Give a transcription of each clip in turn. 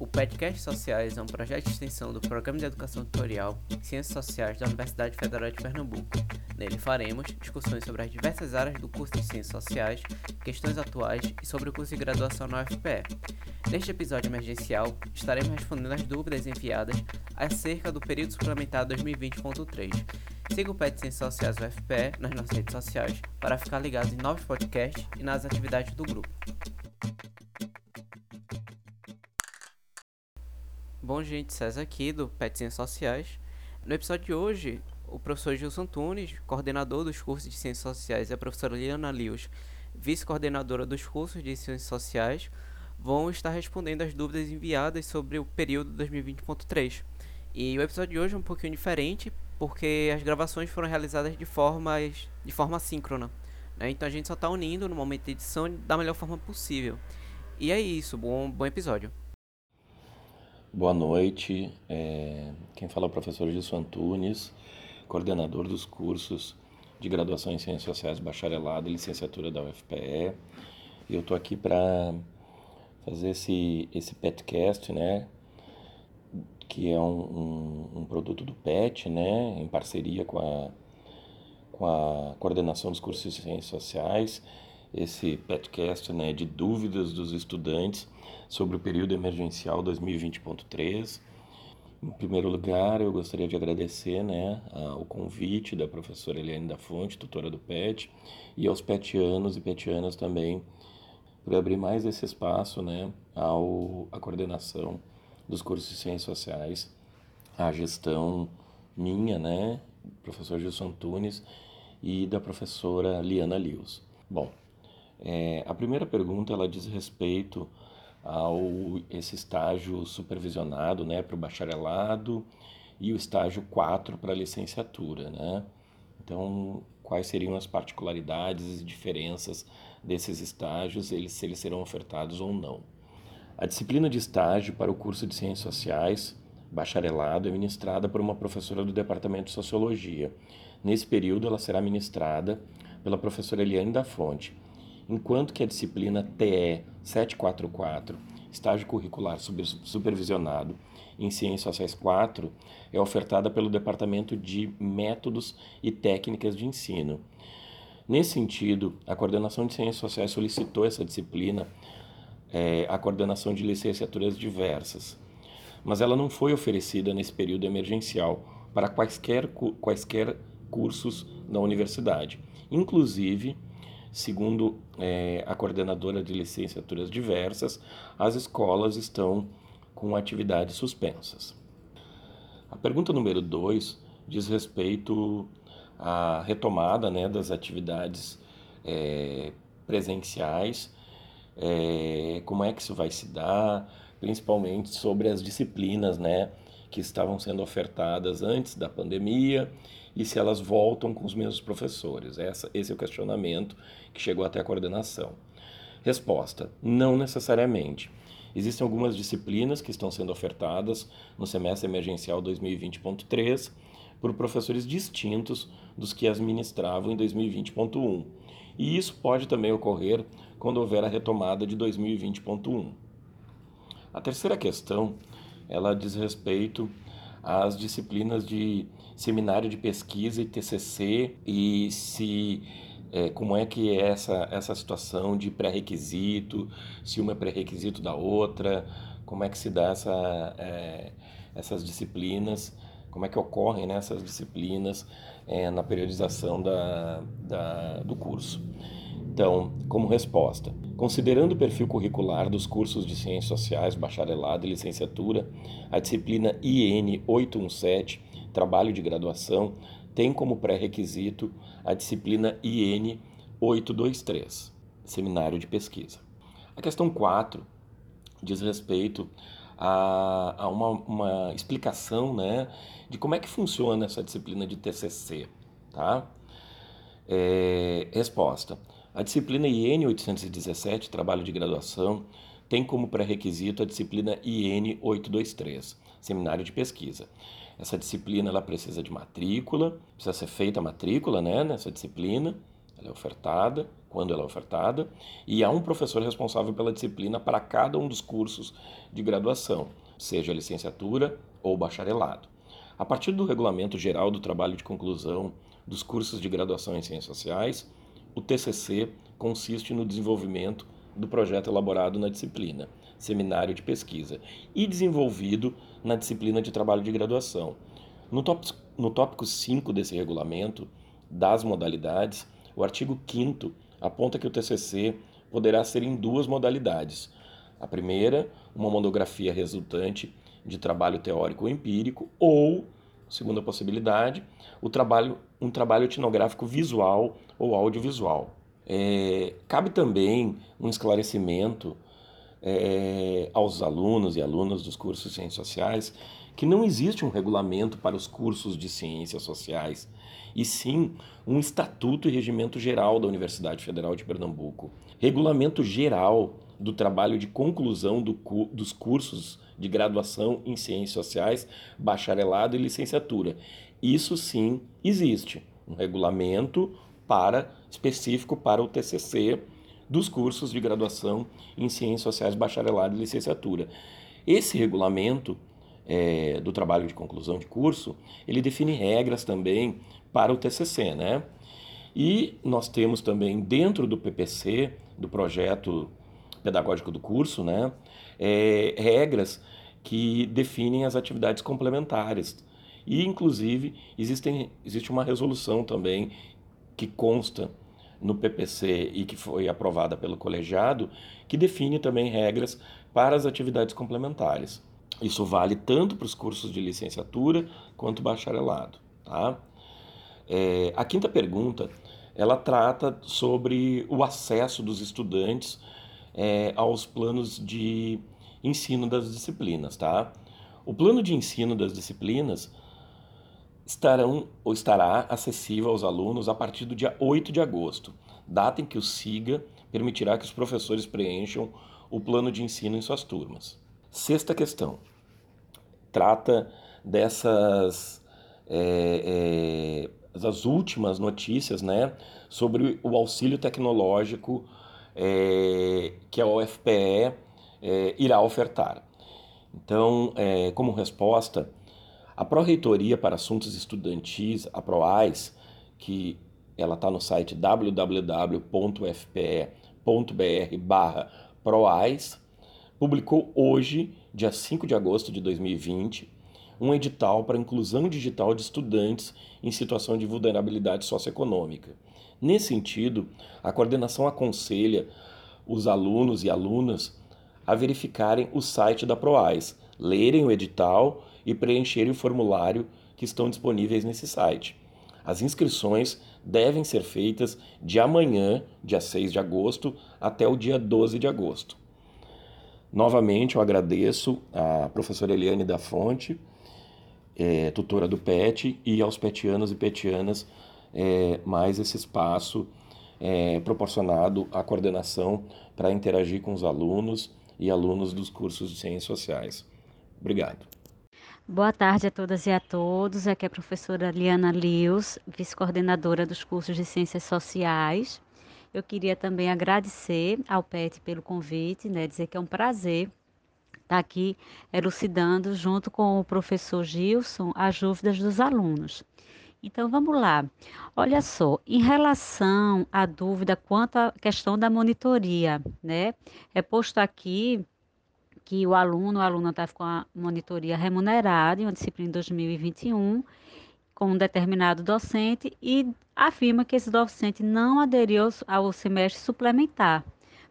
O Petcast Sociais é um projeto de extensão do Programa de Educação Tutorial em Ciências Sociais da Universidade Federal de Pernambuco. Nele faremos discussões sobre as diversas áreas do curso de Ciências Sociais, questões atuais e sobre o curso de graduação na UFPE. Neste episódio emergencial, estaremos respondendo as dúvidas enviadas acerca do período suplementar 2020.3. Siga o PET Ciências Sociais UFPE nas nossas redes sociais para ficar ligado em novos podcasts e nas atividades do grupo. Bom, gente, César aqui do PET Ciências Sociais. No episódio de hoje, o professor Gilson Tunes, coordenador dos cursos de Ciências Sociais, e a professora Liliana Lios, vice-coordenadora dos cursos de Ciências Sociais, vão estar respondendo as dúvidas enviadas sobre o período 2020.3. E o episódio de hoje é um pouquinho diferente, porque as gravações foram realizadas de, formas, de forma síncrona. Né? Então a gente só está unindo no momento de edição da melhor forma possível. E é isso, bom, bom episódio. Boa noite, é, quem fala é o professor Gilson Antunes, coordenador dos cursos de graduação em Ciências Sociais Bacharelado e Licenciatura da UFPE. Eu estou aqui para fazer esse, esse PETcast, né, que é um, um, um, produto do PET, né, em parceria com a, com a coordenação dos cursos de Ciências Sociais, esse PETcast né, de dúvidas dos estudantes sobre o período emergencial 2020.3. Em primeiro lugar, eu gostaria de agradecer né, o convite da professora Eliane da Fonte, tutora do PET, e aos petianos e petianas também, por abrir mais esse espaço né, ao, à coordenação dos cursos de Ciências Sociais, à gestão minha, né, professor Gilson Antunes, e da professora Liana Lius. Bom, é, a primeira pergunta ela diz respeito ao esse estágio supervisionado né, para o bacharelado e o estágio 4 para a licenciatura. Né? Então, quais seriam as particularidades e diferenças desses estágios, eles, se eles serão ofertados ou não. A disciplina de estágio para o curso de Ciências Sociais, bacharelado, é ministrada por uma professora do Departamento de Sociologia. Nesse período, ela será ministrada pela professora Eliane da Fonte, enquanto que a disciplina TE 744, estágio curricular supervisionado em Ciências Sociais 4, é ofertada pelo Departamento de Métodos e Técnicas de Ensino. Nesse sentido, a Coordenação de Ciências Sociais solicitou essa disciplina é, à coordenação de licenciaturas diversas, mas ela não foi oferecida nesse período emergencial para quaisquer, quaisquer cursos da universidade, inclusive Segundo é, a coordenadora de licenciaturas diversas, as escolas estão com atividades suspensas. A pergunta número 2 diz respeito à retomada né, das atividades é, presenciais, é, como é que isso vai se dar, principalmente sobre as disciplinas né, que estavam sendo ofertadas antes da pandemia e se elas voltam com os mesmos professores. Essa, esse é o questionamento que chegou até a coordenação. Resposta: não necessariamente. Existem algumas disciplinas que estão sendo ofertadas no semestre emergencial 2020.3 por professores distintos dos que as ministravam em 2020.1. E isso pode também ocorrer quando houver a retomada de 2020.1. A terceira questão, ela diz respeito às disciplinas de seminário de pesquisa e TCC e se é, como é que é essa, essa situação de pré-requisito, se uma é pré-requisito da outra, como é que se dá essa, é, essas disciplinas, como é que ocorrem né, essas disciplinas é, na periodização da, da, do curso. Então, como resposta, considerando o perfil curricular dos cursos de Ciências Sociais, bacharelado e licenciatura, a disciplina IN 817, Trabalho de Graduação, tem como pré-requisito a disciplina IN 823, Seminário de Pesquisa. A questão 4 diz respeito a, a uma, uma, explicação né, de como é que funciona essa disciplina de TCC. Tá? É, resposta. A disciplina IN 817, Trabalho de Graduação, tem como pré-requisito a disciplina IN 823, Seminário de Pesquisa. Essa disciplina ela precisa de matrícula, precisa ser feita a matrícula né, nessa disciplina, ela é ofertada, quando ela é ofertada, e há um professor responsável pela disciplina para cada um dos cursos de graduação, seja licenciatura ou bacharelado. A partir do Regulamento Geral do Trabalho de Conclusão dos cursos de graduação em Ciências Sociais, o TCC consiste no desenvolvimento do projeto elaborado na disciplina, seminário de pesquisa, e desenvolvido na disciplina de trabalho de graduação. No tópico, no tópico 5 desse regulamento, das modalidades, o artigo 5 aponta que o TCC poderá ser em duas modalidades. A primeira, uma monografia resultante de trabalho teórico ou empírico, ou, segunda possibilidade, o trabalho, um trabalho etnográfico visual ou audiovisual. É, cabe também um esclarecimento é, aos alunos e alunas dos cursos de Ciências Sociais que não existe um regulamento para os cursos de Ciências Sociais, e sim um estatuto e regimento geral da Universidade Federal de Pernambuco. Regulamento geral do trabalho de conclusão do, dos cursos de graduação em Ciências Sociais, bacharelado e licenciatura. Isso sim existe, um regulamento para específico para o TCC dos cursos de graduação em Ciências Sociais, bacharelado e licenciatura. Esse regulamento é, do trabalho de conclusão de curso, ele define regras também para o TCC, né? E nós temos também dentro do PPC, do projeto pedagógico do curso, né, é, regras que definem as atividades complementares. E, inclusive, existem, existe uma resolução também que consta no PPC e que foi aprovada pelo colegiado, que define também regras para as atividades complementares. Isso vale tanto para os cursos de licenciatura quanto bacharelado. Tá? É, a quinta pergunta ela trata sobre o acesso dos estudantes é, aos planos de ensino das disciplinas. Tá? O plano de ensino das disciplinas estarão ou estará acessível aos alunos a partir do dia 8 de agosto, data em que o SIGA permitirá que os professores preencham o plano de ensino em suas turmas. Sexta questão trata dessas é, é, das últimas notícias, né, sobre o auxílio tecnológico é, que a UFPE é, irá ofertar. Então, é, como resposta, a Pró-Reitoria para Assuntos Estudantis, a PROAIS, que ela está no site www.fpe.br barra PROAIS, publicou hoje, dia 5 de agosto de 2020, um edital para inclusão digital de estudantes em situação de vulnerabilidade socioeconômica. Nesse sentido, a coordenação aconselha os alunos e alunas a verificarem o site da PROAIS, lerem o edital e preencherem o formulário que estão disponíveis nesse site. As inscrições devem ser feitas de amanhã, dia 6 de agosto, até o dia 12 de agosto. Novamente, eu agradeço à professora Eliane da Fonte, é, tutora do PET, e aos petianos e petianas é, mais esse espaço é, proporcionado à coordenação para interagir com os alunos e alunos dos cursos de Ciências Sociais. Obrigado. Boa tarde a todas e a todos. Aqui é a professora Liana Lius, vice-coordenadora dos cursos de Ciências Sociais. Eu queria também agradecer ao PET pelo convite, né, dizer que é um prazer estar aqui elucidando, junto com o professor Gilson, as dúvidas dos alunos. Então vamos lá. Olha só, em relação à dúvida quanto à questão da monitoria, né? É posto aqui que o aluno, a aluna está com a monitoria remunerada em uma disciplina 2021 com um determinado docente e afirma que esse docente não aderiu ao semestre suplementar.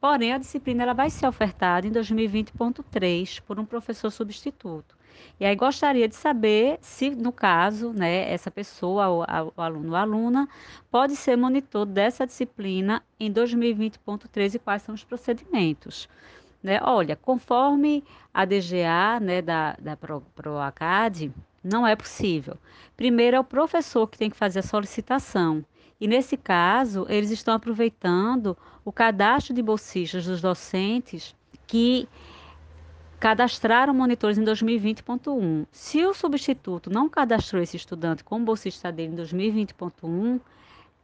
Porém, a disciplina ela vai ser ofertada em 2020.3 por um professor substituto. E aí gostaria de saber se, no caso, né, essa pessoa, o, o aluno ou aluna, pode ser monitor dessa disciplina em 2020.3 e quais são os procedimentos. Né? Olha, conforme a DGA né, da, da Pro, ProACAD, não é possível. Primeiro é o professor que tem que fazer a solicitação. E nesse caso, eles estão aproveitando o cadastro de bolsistas dos docentes que cadastraram monitores em 2020.1. Se o substituto não cadastrou esse estudante como bolsista dele em 2020.1,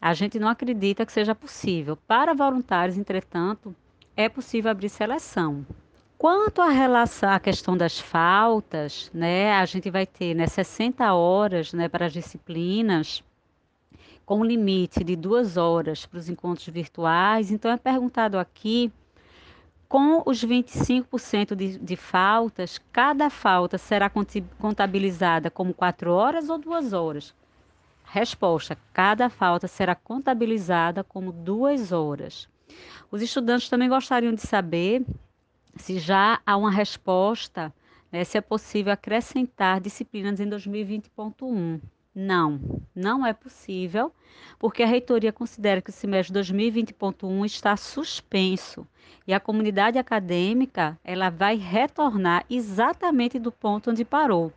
A gente não acredita que seja possível. Para voluntários, entretanto, é possível abrir seleção. Quanto à relação à questão das faltas, né, a gente vai ter né, 60 horas né, para as disciplinas, com limite de duas horas para os encontros virtuais. Então, é perguntado aqui, com os 25% de, de faltas, cada falta será contabilizada como quatro horas ou duas horas? Resposta: cada falta será contabilizada como duas horas. Os estudantes também gostariam de saber se já há uma resposta, né, se é possível acrescentar disciplinas em 2020.1. Não, não é possível, porque a reitoria considera que o semestre 2020.1 está suspenso e a comunidade acadêmica ela vai retornar exatamente do ponto onde parou.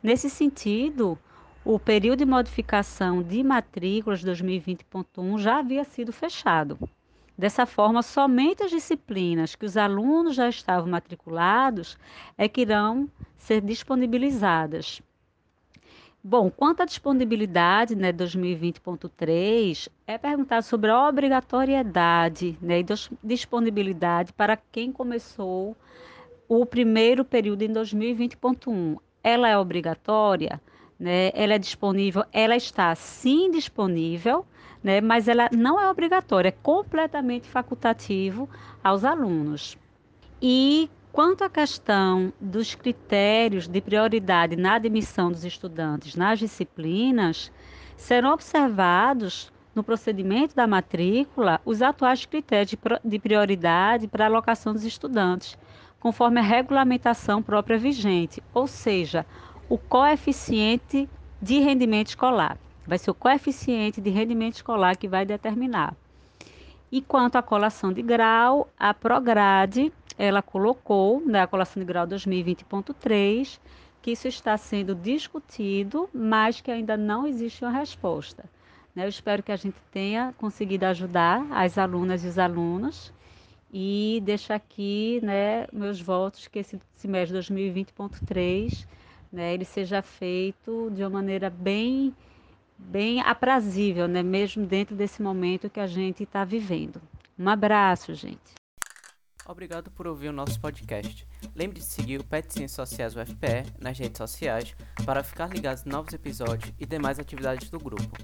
Nesse sentido, o período de modificação de matrículas 2020.1 já havia sido fechado. Dessa forma, somente as disciplinas que os alunos já estavam matriculados é que irão ser disponibilizadas. Bom, quanto à disponibilidade, né, 2020.3, é perguntado sobre a obrigatoriedade né, e disponibilidade para quem começou o primeiro período em 2020.1. Ela é obrigatória? né? Ela é disponível, ela está sim disponível, né? Mas ela não é obrigatória, é completamente facultativo aos alunos. E quanto à questão dos critérios de prioridade na admissão dos estudantes nas disciplinas, serão observados no procedimento da matrícula os atuais critérios de prioridade para a alocação dos estudantes, conforme a regulamentação própria vigente, ou seja, o coeficiente de rendimento escolar. Vai ser o coeficiente de rendimento escolar que vai determinar. E quanto à colação de grau, a Prograde, ela colocou, na colação de grau 2020.3, que isso está sendo discutido, mas que ainda não existe uma resposta. Né? Eu espero que a gente tenha conseguido ajudar as alunas e os alunos e deixo aqui né, meus votos que esse semestre 2020.3 né, ele seja feito de uma maneira bem, bem aprazível, né, mesmo dentro desse momento que a gente está vivendo. Um abraço, gente. Obrigado por ouvir o nosso podcast. Lembre de seguir o PET Ciências Sociais UFPE nas redes sociais para ficar ligado em novos episódios e demais atividades do grupo.